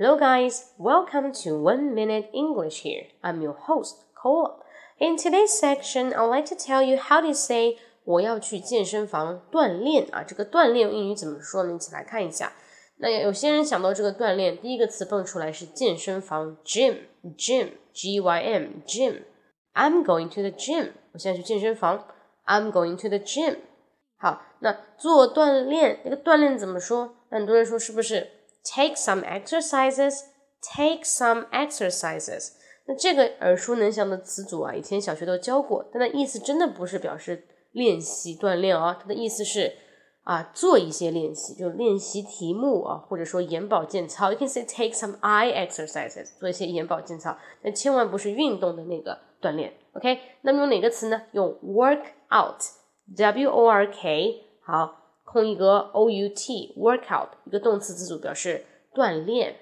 Hello, guys. Welcome to One Minute English here. I'm your host, Cole. In today's section, I'd like to tell you how to say 我要去健身房锻炼啊。这个锻炼用英语怎么说呢？一起来看一下。那有些人想到这个锻炼，第一个词蹦出来是健身房，gym，gym，g y m，gym。I'm going to the gym。我现在去健身房。I'm going to the gym。好，那做锻炼，那个锻炼怎么说？很多人说是不是 ？Take some exercises. Take some exercises. 那这个耳熟能详的词组啊，以前小学都教过，但它意思真的不是表示练习锻炼啊，它的意思是啊做一些练习，就练习题目啊，或者说眼保健操。You can say take some eye exercises，做一些眼保健操，但千万不是运动的那个锻炼。OK，那么用哪个词呢？用 work out，W O R K，好。空一格 o u t workout 一个动词词组表示锻炼。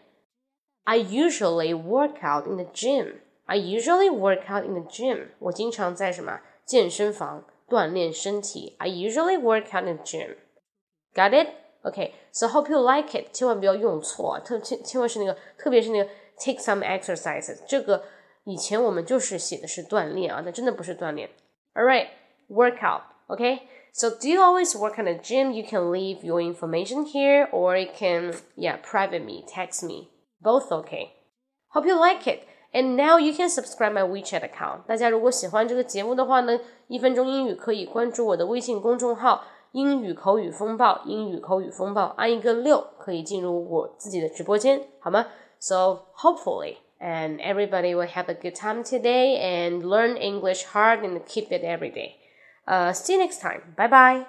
I usually work out in the gym. I usually work out in the gym. 我经常在什么健身房锻炼身体。I usually work out in the gym. Got it? Okay. So hope you like it. 千万不要用错，特千千万是那个，特别是那个 take some exercises。这个以前我们就是写的是锻炼啊，那真的不是锻炼。All right, workout. Okay. So do you always work in a gym? You can leave your information here or you can, yeah, private me, text me. Both okay. Hope you like it. And now you can subscribe my WeChat account. 大家如果喜欢这个节目的话呢，一分钟英语可以关注我的微信公众号“英语口语风暴”。英语口语风暴，按一个六可以进入我自己的直播间，好吗？So hopefully, and everybody will have a good time today and learn English hard and keep it every day. Uh, see you next time. Bye bye.